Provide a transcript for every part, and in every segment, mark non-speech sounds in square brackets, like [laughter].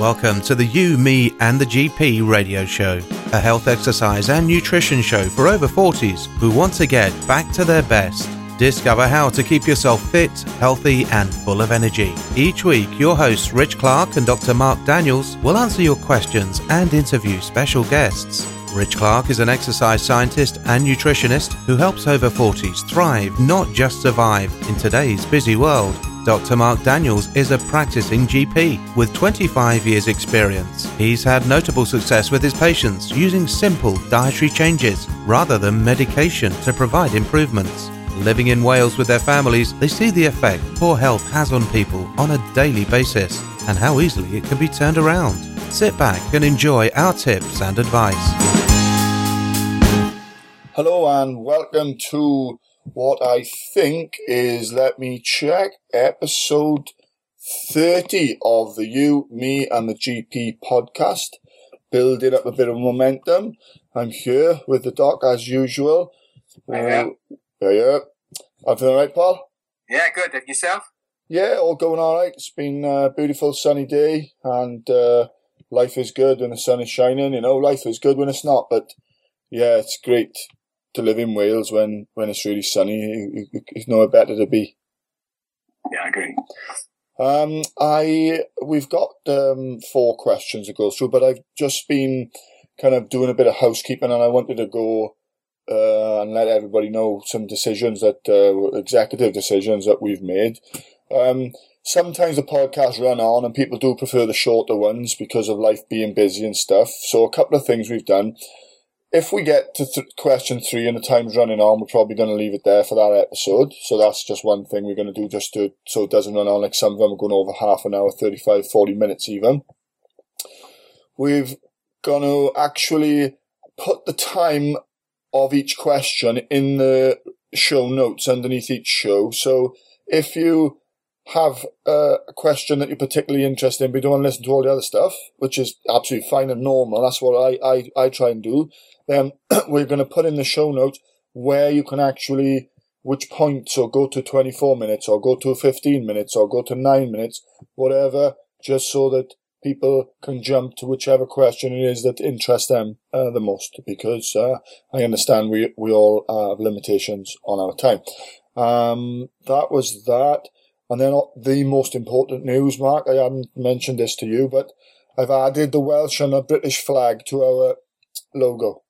Welcome to the You, Me, and the GP radio show, a health, exercise, and nutrition show for over 40s who want to get back to their best. Discover how to keep yourself fit, healthy, and full of energy. Each week, your hosts Rich Clark and Dr. Mark Daniels will answer your questions and interview special guests. Rich Clark is an exercise scientist and nutritionist who helps over 40s thrive, not just survive, in today's busy world. Dr. Mark Daniels is a practicing GP with 25 years' experience. He's had notable success with his patients using simple dietary changes rather than medication to provide improvements. Living in Wales with their families, they see the effect poor health has on people on a daily basis and how easily it can be turned around. Sit back and enjoy our tips and advice. Hello and welcome to what I think is, let me check, episode 30 of the You, Me and the GP podcast. Building up a bit of momentum. I'm here with the doc as usual. Yeah. Uh, yeah, yeah. Everything all right, Paul? Yeah, good. And yourself? Yeah, all going all right. It's been a beautiful sunny day and uh, life is good when the sun is shining. You know, life is good when it's not, but yeah, it's great to live in Wales when, when it's really sunny. It's nowhere better to be. Yeah, I agree. Um, I we've got um, four questions to go through, but I've just been kind of doing a bit of housekeeping, and I wanted to go uh, and let everybody know some decisions that uh, executive decisions that we've made. Um, sometimes the podcasts run on, and people do prefer the shorter ones because of life being busy and stuff. So a couple of things we've done if we get to th- question three and the time's running on, we're probably going to leave it there for that episode. So that's just one thing we're going to do just to, so it doesn't run on like some of them are going over half an hour, 35, 40 minutes even. We've going to actually put the time of each question in the show notes underneath each show. So if you have a question that you're particularly interested in, but you don't want to listen to all the other stuff, which is absolutely fine and normal. That's what I, I, I try and do. Then [clears throat] we're going to put in the show notes where you can actually, which point, so go to 24 minutes or go to 15 minutes or go to 9 minutes, whatever, just so that people can jump to whichever question it is that interests them uh, the most because uh, I understand we, we all have limitations on our time. Um, that was that. And then the most important news, Mark, I hadn't mentioned this to you, but I've added the Welsh and the British flag to our logo.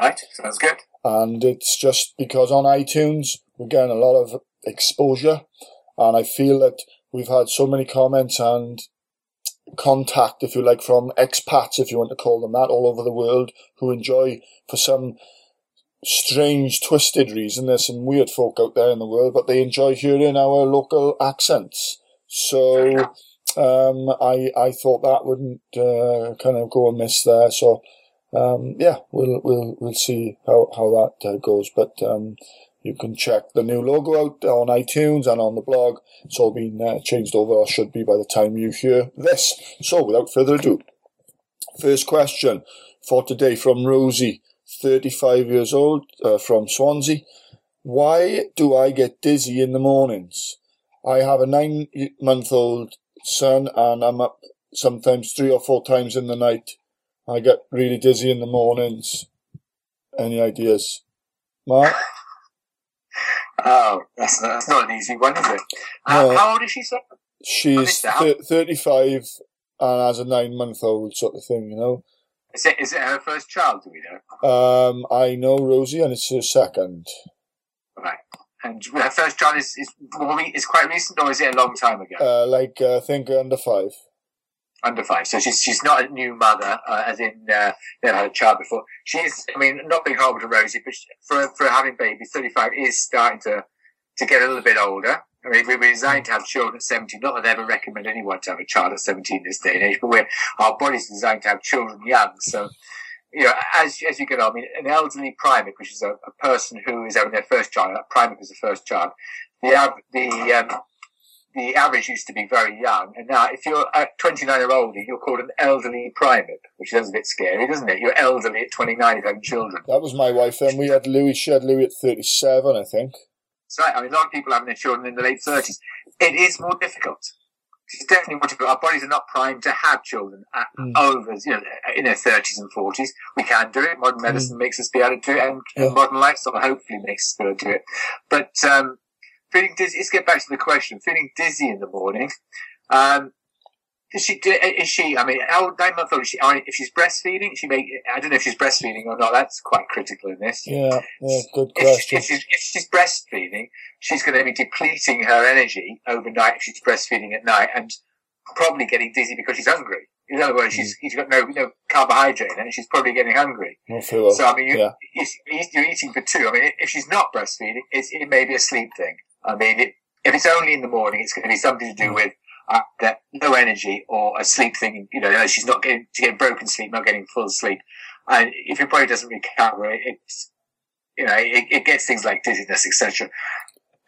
Right, sounds good. And it's just because on iTunes we're getting a lot of exposure, and I feel that we've had so many comments and contact, if you like, from expats, if you want to call them that, all over the world who enjoy for some strange, twisted reason. There's some weird folk out there in the world, but they enjoy hearing our local accents. So um, I I thought that wouldn't uh, kind of go amiss there. So um, yeah, we'll we'll we'll see how how that uh, goes. But um, you can check the new logo out on iTunes and on the blog. It's all been uh, changed over, or should be by the time you hear this. So without further ado, first question for today from Rosie. 35 years old, uh, from Swansea. Why do I get dizzy in the mornings? I have a nine month old son and I'm up sometimes three or four times in the night. I get really dizzy in the mornings. Any ideas? Mark? Oh, that's, that's not an easy one, is it? No. How, how old is she, sir? She's missed that. thir- 35 and has a nine month old sort of thing, you know? Is it, is it her first child, do we know? Um, I know Rosie and it's her second. Right. And her first child is, is, is quite recent, or is it a long time ago? Uh, like, uh, I think under five. Under five. So she's, she's not a new mother, uh, as in, uh, never had a child before. She's, I mean, not being horrible to Rosie, but she, for, for having babies, 35 is starting to, to get a little bit older. I mean, we were designed to have children at 17. Not that I ever recommend anyone to have a child at 17 this day and age, but we're, our body's designed to have children young. So, you know, as, as you get on, I mean, an elderly primate, which is a, a person who is having their first child, that primate is the first child, the, the, um, the average used to be very young. And now, if you're at 29 or older, you're called an elderly primate, which sounds a bit scary, doesn't it? You're elderly at 29 if having children. That was my wife. And we had Louis. She had Louis at 37, I think. That's right. I mean, a lot of people having their children in the late 30s. It is more difficult. It's definitely more difficult. Our bodies are not primed to have children at, mm. over, you know, in their thirties and forties. We can do it. Modern mm. medicine mm. makes us be able to do it, and, yeah. modern lifestyle hopefully makes us be able to do it. But um, feeling dizzy. Let's get back to the question. Feeling dizzy in the morning. Um, is she? Is she? I mean, how nine month old is she? I mean, if she's breastfeeding, she may. I don't know if she's breastfeeding or not. That's quite critical in this. Yeah, yeah good question. If, if, she's, if she's breastfeeding, she's going to be depleting her energy overnight if she's breastfeeding at night, and probably getting dizzy because she's hungry. In other words, she's, she's mm. got no, no carbohydrate and she's probably getting hungry. So, I mean, you, yeah. you're eating for two. I mean, if she's not breastfeeding, it may be a sleep thing. I mean, it, if it's only in the morning, it's going to be something to do with uh, no energy or a sleep thing. You know, she's not getting to get broken sleep, not getting full sleep. And if your body doesn't recover, it's you know, it, it gets things like dizziness, etc.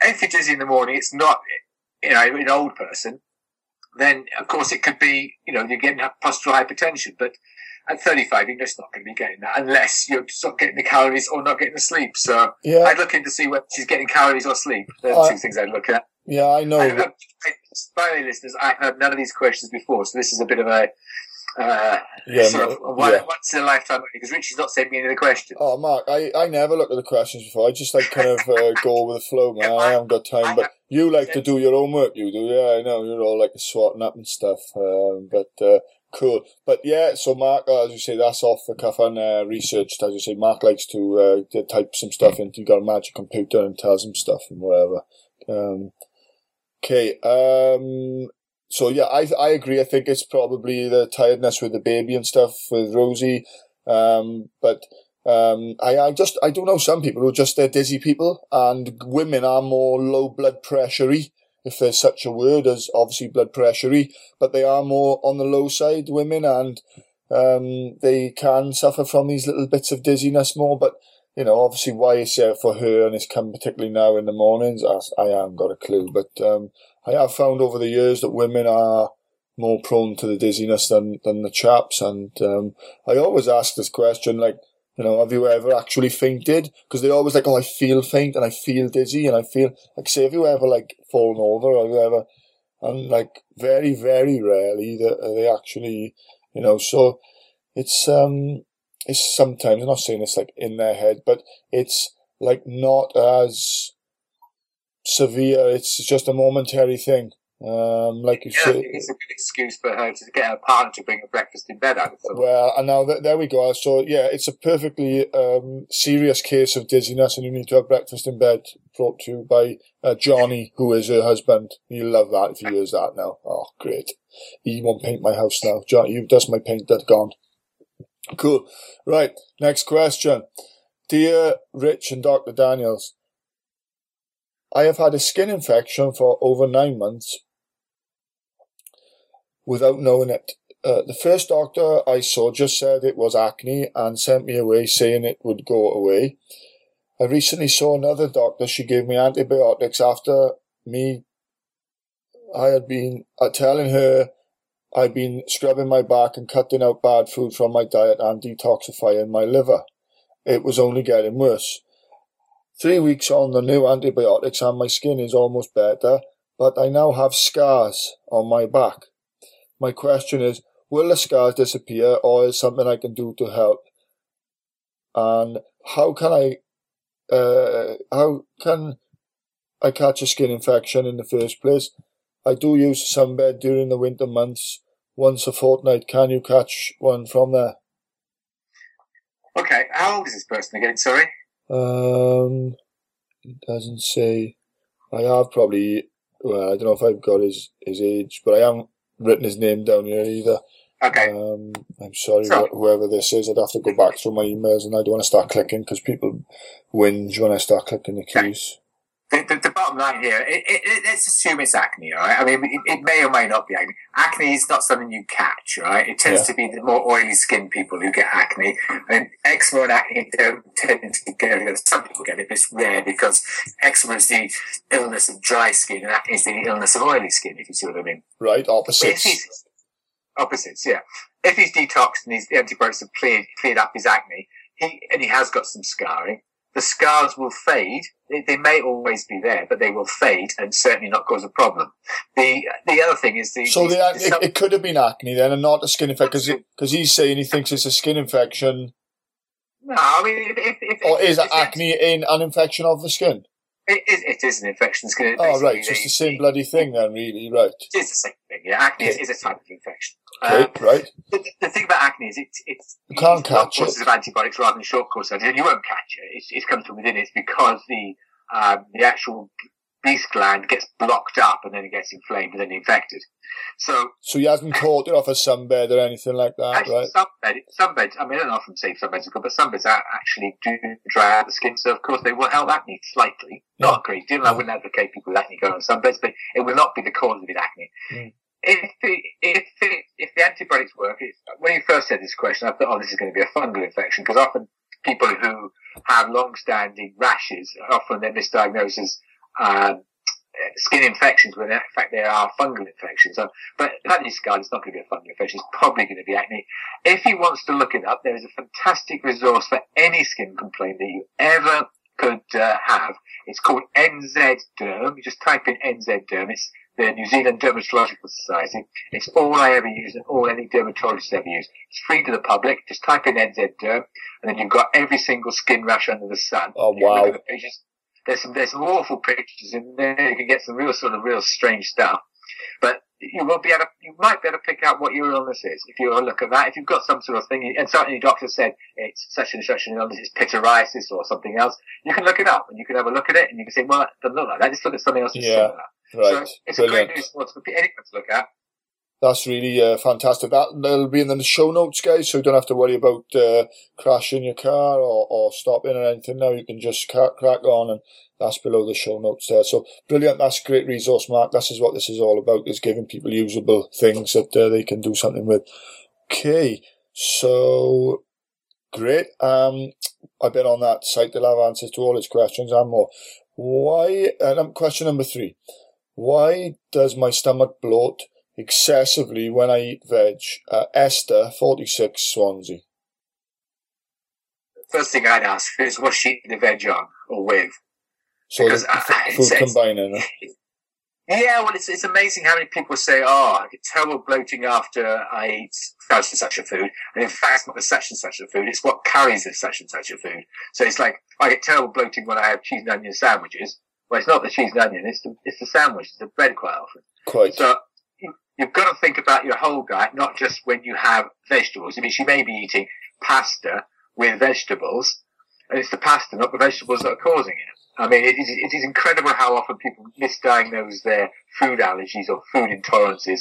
If you're dizzy in the morning, it's not you know an old person. Then of course it could be you know you're getting postural hypotension, but at 35, you're just not going to be getting that unless you're not getting the calories or not getting the sleep. So yeah. I'd look in to see whether she's getting calories or sleep. They're the two things I'd look at. Yeah, I know. I, by the way, listeners, I've heard none of these questions before, so this is a bit of a uh, yeah, sort of one, yeah. once in a lifetime because Richie's not sent me any of the questions. Oh, Mark, I, I never look at the questions before. I just like kind of uh, [laughs] go with the flow, man. I haven't got time, but you like to do your own work. You do, yeah. I know you're all like swatting up and stuff. Um, but uh, Cool. But yeah, so Mark, uh, as you say, that's off the cuff and uh, researched. As you say, Mark likes to uh, type some stuff into. You got a magic computer and tells him stuff and whatever. Um, okay. Um, so yeah, I I agree. I think it's probably the tiredness with the baby and stuff with Rosie. Um, but um, I, I just I don't know some people who are just they're dizzy people, and women are more low blood pressurey if there's such a word as obviously blood pressurey, but they are more on the low side, women, and um, they can suffer from these little bits of dizziness more. But you know, obviously, why it's uh, for her and it's come particularly now in the mornings, I, I haven't got a clue. But um, I have found over the years that women are more prone to the dizziness than than the chaps, and um, I always ask this question, like you know, have you ever actually fainted? Because they're always like, oh, I feel faint and I feel dizzy and I feel like, say, have you ever like fallen over or have you ever, and like very, very rarely that they actually, you know, so it's, um, it's sometimes, I'm not saying it's like in their head, but it's like not as severe. It's just a momentary thing. Um, like you yeah, said, it's a good excuse for her to get her partner to bring her breakfast in bed. Well, and now th- there we go. So yeah, it's a perfectly um, serious case of dizziness, and you need to have breakfast in bed brought to you by uh, Johnny, who is her husband. You'll love that if he hears that now. Oh, great! He won't paint my house now. Johnny, you've dust my paint. That's gone. Cool. Right. Next question, dear Rich and Doctor Daniels. I have had a skin infection for over nine months without knowing it. Uh, the first doctor I saw just said it was acne and sent me away saying it would go away. I recently saw another doctor. She gave me antibiotics after me. I had been uh, telling her I'd been scrubbing my back and cutting out bad food from my diet and detoxifying my liver. It was only getting worse. Three weeks on the new antibiotics and my skin is almost better, but I now have scars on my back. My question is, will the scars disappear or is something I can do to help? And how can I, uh, how can I catch a skin infection in the first place? I do use sunbed during the winter months once a fortnight. Can you catch one from there? Okay, how old is this person again? Sorry. Um, it doesn't say. I have probably. Well, I don't know if I've got his his age, but I haven't written his name down here either. Okay. Um, I'm sorry, wh- whoever this is. I'd have to go back through my emails, and I don't want to start clicking because people whinge when I start clicking the keys the, the, the, bottom line here, it, it, it, let's assume it's acne, all right? I mean, it, may or may not be acne. Acne is not something you catch, right? It tends yeah. to be the more oily skinned people who get acne. I mean, eczema and acne don't tend to get together. Some people get it, but it's rare because eczema is the illness of dry skin and acne is the illness of oily skin, if you see what I mean. Right, opposites. Opposites, yeah. If he's detoxed and his antibiotics have cleared, cleared up his acne, he, and he has got some scarring, the scars will fade. They, they, may always be there, but they will fade and certainly not cause a problem. The the other thing is the so the, the, uh, it, it, could have been acne then, and not a skin infection because he's saying he thinks it's a skin infection. No, I mean, if, if, or is it acne in an infection of the skin? It is, it is an infection. It's going to oh, right. So it's the same bloody thing then, really, right? It is the same thing, yeah. Acne okay. is, is, a type of infection. Okay, um, right. The, the, thing about acne is it's, it's, you can't catch it. of antibiotics rather than short courses. And you won't catch it. It's, it's comes from within. It's because the, um, the actual sebaceous gland gets blocked up and then it gets inflamed and then infected. So, so he hasn't caught it off a sunbed or anything like that, actually, right? Sunbed, sunbeds. I mean, I don't often say sunbeds are good, but sunbeds actually do dry out the skin. So, of course, they will help acne slightly, not a great deal. I wouldn't advocate people with acne going on sunbeds, but it will not be the cause of his acne. Mm. If the if the if the antibiotics work, when you first said this question, I thought, oh, this is going to be a fungal infection because often people who have long-standing rashes, often they're misdiagnosed as um, skin infections when in fact they are fungal infections. So, but acne scar is not going to be a fungal infection. It's probably going to be acne. If he wants to look it up, there is a fantastic resource for any skin complaint that you ever could uh, have. It's called NZ Derm. You just type in NZ Derm. It's the New Zealand Dermatological Society. It's all I ever use and all any dermatologist ever use. It's free to the public. Just type in NZ Derm and then you've got every single skin rash under the sun. Oh wow. There's some there's some awful pictures in there. You can get some real sort of real strange stuff, but you will be able to, you might be able to pick out what your illness is if you look at that. If you've got some sort of thing, and certainly your doctor said it's such and such an illness, it's pityriasis or something else, you can look it up and you can have a look at it and you can say, well, it doesn't look like that. Let's look at something else that's yeah, similar. Right. So it's Brilliant. a great news for anyone to look at. That's really uh, fantastic. That will be in the show notes, guys, so you don't have to worry about uh, crashing your car or, or stopping or anything. Now you can just crack on and that's below the show notes there. So brilliant. That's great resource, Mark. This is what this is all about, is giving people usable things that uh, they can do something with. Okay. So great. Um, I bet on that site they'll have answers to all its questions and more. Why, and um, question number three. Why does my stomach bloat excessively when I eat veg? Uh, Esther, 46, Swansea. First thing I'd ask is what's she eating the veg on or with? So because the, food [laughs] combining. [laughs] Yeah, well, it's, it's amazing how many people say, oh, I get terrible bloating after I eat such and such a food. And in fact, it's not the such and such a food, it's what carries the such and such a food. So it's like, I get terrible bloating when I have cheese and onion sandwiches. Well, it's not the cheese and onion, it's the, it's the sandwich, it's the bread quite often. Quite. So you've got to think about your whole diet, not just when you have vegetables. I mean, she may be eating pasta with vegetables, and it's the pasta, not the vegetables that are causing it. I mean, it is, it is incredible how often people misdiagnose their food allergies or food intolerances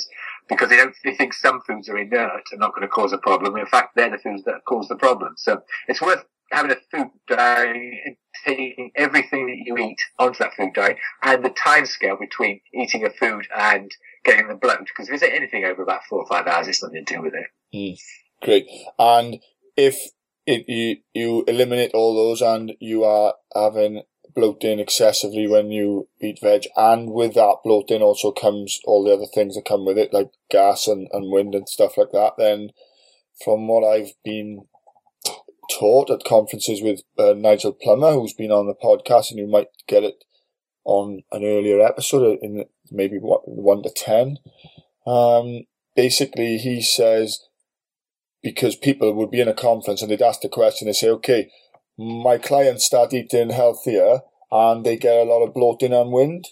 because they don't, they think some foods are inert and not going to cause a problem. In fact, they're the foods that cause the problem. So it's worth having a food diet and taking everything that you eat onto that food diet and the time scale between eating a food and getting the bloat. Because if it's anything over about four or five hours, it's nothing to do with it. Mm, great. And if it, you, you eliminate all those and you are having bloating excessively when you eat veg, and with that bloating also comes all the other things that come with it, like gas and, and wind and stuff like that. Then, from what I've been taught at conferences with uh, Nigel Plummer, who's been on the podcast, and you might get it on an earlier episode in maybe what, one to ten. Um, basically, he says because people would be in a conference and they'd ask the question, they say, okay, my clients start eating healthier and they get a lot of bloating and wind.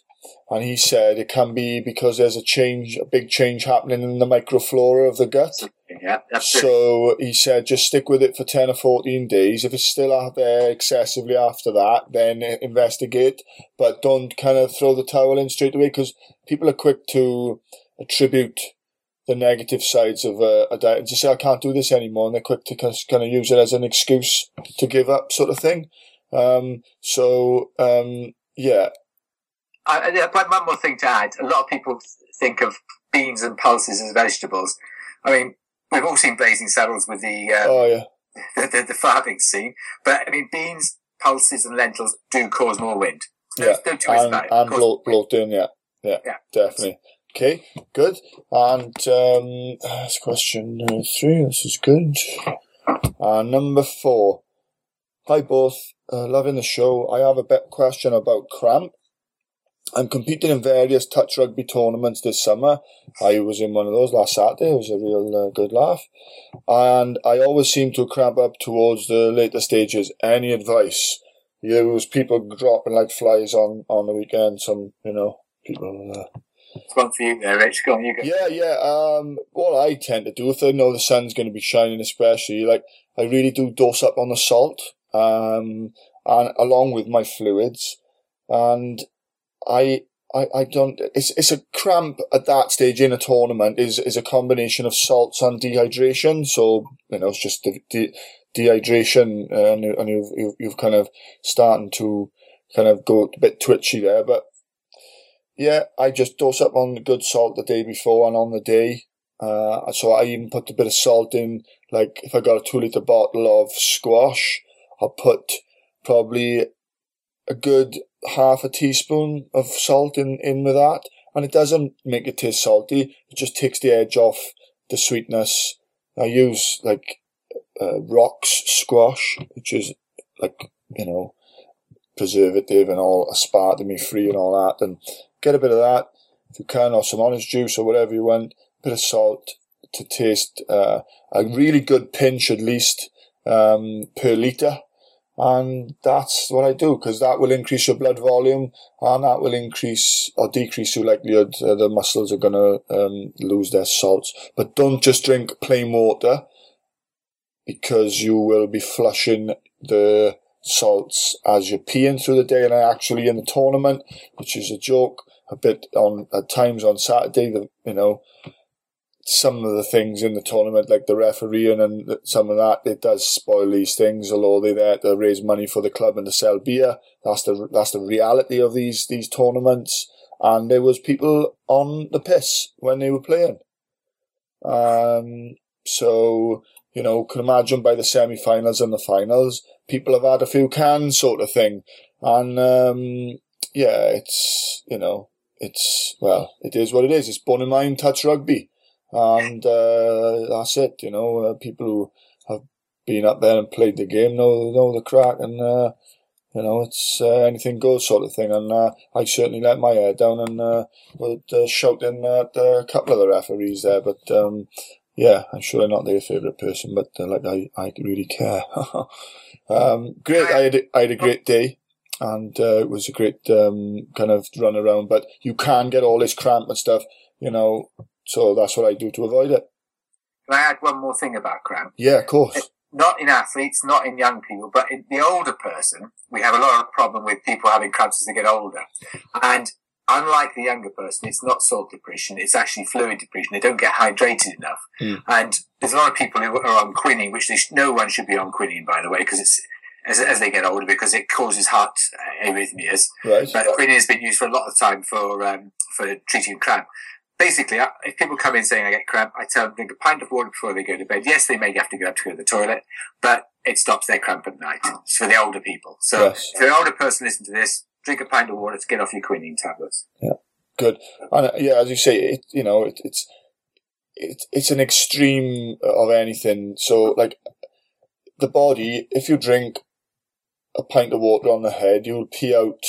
And he said it can be because there's a change, a big change happening in the microflora of the gut. Yeah, so he said just stick with it for 10 or 14 days. If it's still out there excessively after that, then investigate. But don't kind of throw the towel in straight away because people are quick to attribute the negative sides of a, a diet and just say, I can't do this anymore. And they're quick to kind of use it as an excuse to give up, sort of thing. Um, so, um, yeah. I, one more thing to add. A lot of people think of beans and pulses as vegetables. I mean, we've all seen Blazing Saddles with the, um, oh, yeah. the, [laughs] the, the, farming scene. But, I mean, beans, pulses and lentils do cause more wind. yeah, and, and bloat, bloating, yeah. yeah. Yeah, definitely. Okay, good. And um, that's question three. This is good. Uh, number four. Hi both, uh, loving the show. I have a bit question about cramp. I'm competing in various touch rugby tournaments this summer. I was in one of those last Saturday. It was a real uh, good laugh. And I always seem to cramp up towards the later stages. Any advice? There was people dropping like flies on, on the weekend. Some, you know, people. Uh, it's one for you there, Rich. Go on, you go. Yeah, yeah. Um, what I tend to do if I know the sun's going to be shining, especially like I really do dose up on the salt, um, and along with my fluids, and I. I, I don't. It's it's a cramp at that stage in a tournament. is is a combination of salts and dehydration. So you know, it's just the, dehydration, uh, and, and you've, you've you've kind of starting to kind of go a bit twitchy there. But yeah, I just dose up on the good salt the day before and on the day. Uh, so I even put a bit of salt in, like if I got a two litre bottle of squash, I'll put probably a good half a teaspoon of salt in, in with that. And it doesn't make it taste salty. It just takes the edge off the sweetness. I use like uh, rocks squash, which is like, you know, preservative and all aspartame free and all that. And get a bit of that if you can, or some orange juice or whatever you want, a bit of salt to taste uh, a really good pinch at least um, per litre. And that's what I do because that will increase your blood volume and that will increase or decrease your likelihood uh, the muscles are going to um, lose their salts. But don't just drink plain water because you will be flushing the salts as you're peeing through the day. And I actually in the tournament, which is a joke, a bit on at times on Saturday. The you know some of the things in the tournament, like the refereeing and some of that, it does spoil these things. Although they're there to raise money for the club and to sell beer, that's the that's the reality of these these tournaments. And there was people on the piss when they were playing. Um, so you know, can imagine by the semi-finals and the finals, people have had a few cans, sort of thing. And um, yeah, it's you know, it's well, it is what it is. It's born in touch rugby, and uh, that's it. You know, uh, people who have been up there and played the game know know the crack, and uh, you know it's uh, anything goes sort of thing. And uh, I certainly let my hair down and uh, uh, shout in at a couple of the referees there, but. Um, yeah, I'm sure I'm not their favourite person, but like I, I really care. [laughs] um, great, I had, I had a great day and uh, it was a great um, kind of run around. But you can get all this cramp and stuff, you know. So that's what I do to avoid it. Can I add one more thing about cramp? Yeah, of course. Not in athletes, not in young people, but in the older person, we have a lot of problem with people having cramps as they get older. And unlike the younger person, it's not salt depression; it's actually fluid depression. They don't get hydrated enough. Mm. And there's a lot of people who are on quinine, which they, no one should be on quinine, by the way, because it's as, as they get older because it causes heart uh, arrhythmias. Right. But quinine has been used for a lot of time for um, for treating cramp. Basically, if people come in saying I get cramp, I tell them drink a pint of water before they go to bed. Yes, they may have to get up to go to the toilet, but it stops their cramp at night. It's for the older people. So yes. if you're an older person, listen to this. Drink a pint of water to get off your quinine tablets. Yeah, good. And uh, yeah, as you say, it, you know, it, it's it, it's an extreme of anything. So like the body, if you drink a pint of water on the head, you'll pee out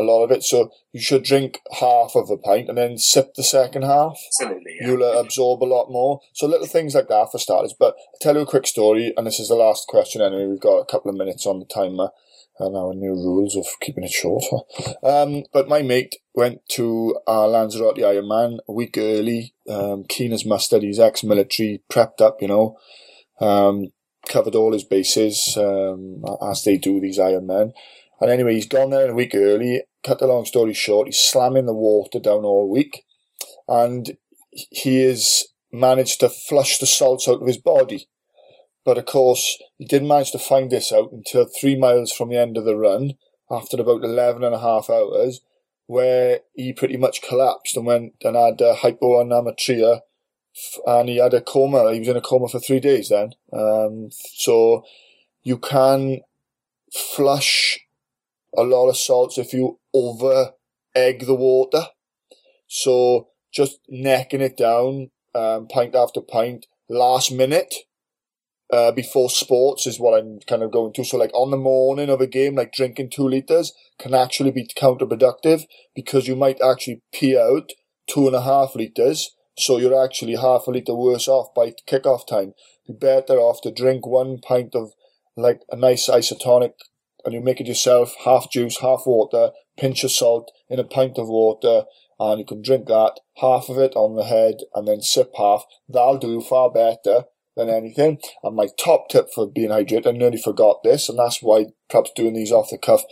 a lot of it. So you should drink half of a pint and then sip the second half. Absolutely. Yeah. You'll uh, absorb a lot more. So little things like that for starters. But I'll tell you a quick story, and this is the last question anyway. We've got a couple of minutes on the timer and our new rules of keeping it short. Um, but my mate went to uh, Lanzarote Ironman a week early, um, keen as mustard. He's ex-military, prepped up, you know. Um, covered all his bases um, as they do these Iron Men. And anyway, he's gone there a week early. Cut the long story short, he's slamming the water down all week, and he has managed to flush the salts out of his body. But of course, he didn't manage to find this out until three miles from the end of the run, after about 11 and a half hours, where he pretty much collapsed and went and had hyponatremia and he had a coma. He was in a coma for three days then. Um, so you can flush a lot of salts if you over egg the water. So just necking it down, um, pint after pint, last minute, uh, before sports is what I'm kind of going to. So like on the morning of a game, like drinking two liters can actually be counterproductive because you might actually pee out two and a half liters. So you're actually half a liter worse off by kickoff time. You're better off to drink one pint of like a nice isotonic and you make it yourself, half juice, half water, pinch of salt in a pint of water, and you can drink that, half of it on the head, and then sip half. That'll do far better than anything. And my top tip for being hydrated, I nearly forgot this, and that's why perhaps doing these off the cuff,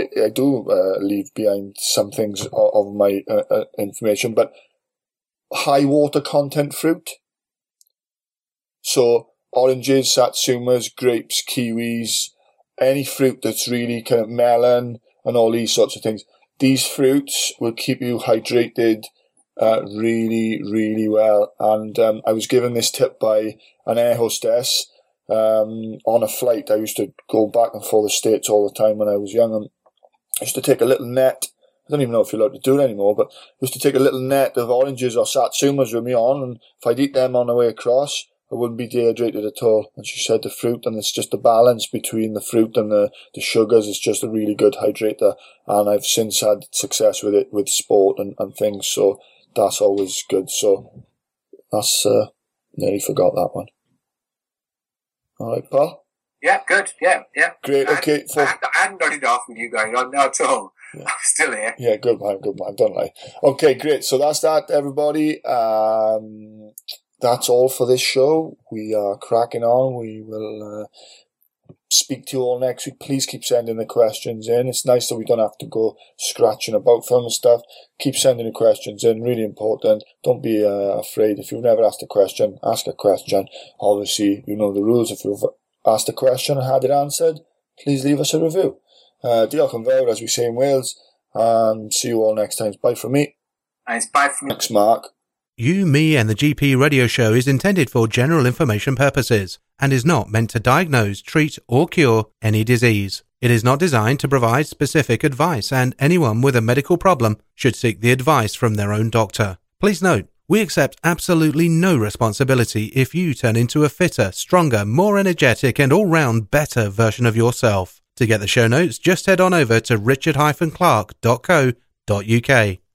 I do uh, leave behind some things of my uh, uh, information, but high water content fruit. So oranges, satsumas, grapes, kiwis, any fruit that's really kind of melon and all these sorts of things. These fruits will keep you hydrated uh, really, really well. And um, I was given this tip by an air hostess um, on a flight. I used to go back and forth the States all the time when I was young. And I used to take a little net. I don't even know if you're allowed to do it anymore, but I used to take a little net of oranges or satsumas with me on. And if I'd eat them on the way across, I wouldn't be dehydrated at all. And she said the fruit, and it's just the balance between the fruit and the, the sugars is just a really good hydrator. And I've since had success with it with sport and, and things. So that's always good. So that's, uh, nearly forgot that one. All right, Paul? Yeah, good. Yeah, yeah. Great. Okay. I, I, I hadn't nodded off with you going on now at all. Yeah. I'm still here. Yeah, good man, good man. Don't lie. Okay, great. So that's that, everybody. Um, that's all for this show. We are cracking on. We will uh, speak to you all next week. Please keep sending the questions in. It's nice that we don't have to go scratching about film and stuff. Keep sending the questions in. Really important. Don't be uh, afraid. If you've never asked a question, ask a question. Obviously, you know the rules. If you've asked a question and had it answered, please leave us a review. Uh, diolch yn fawr, as we say in Wales, and see you all next time. Bye from me. Thanks. Bye from me. Thanks, Mark. You, Me, and the GP radio show is intended for general information purposes and is not meant to diagnose, treat, or cure any disease. It is not designed to provide specific advice, and anyone with a medical problem should seek the advice from their own doctor. Please note, we accept absolutely no responsibility if you turn into a fitter, stronger, more energetic, and all round better version of yourself. To get the show notes, just head on over to richard-clark.co.uk.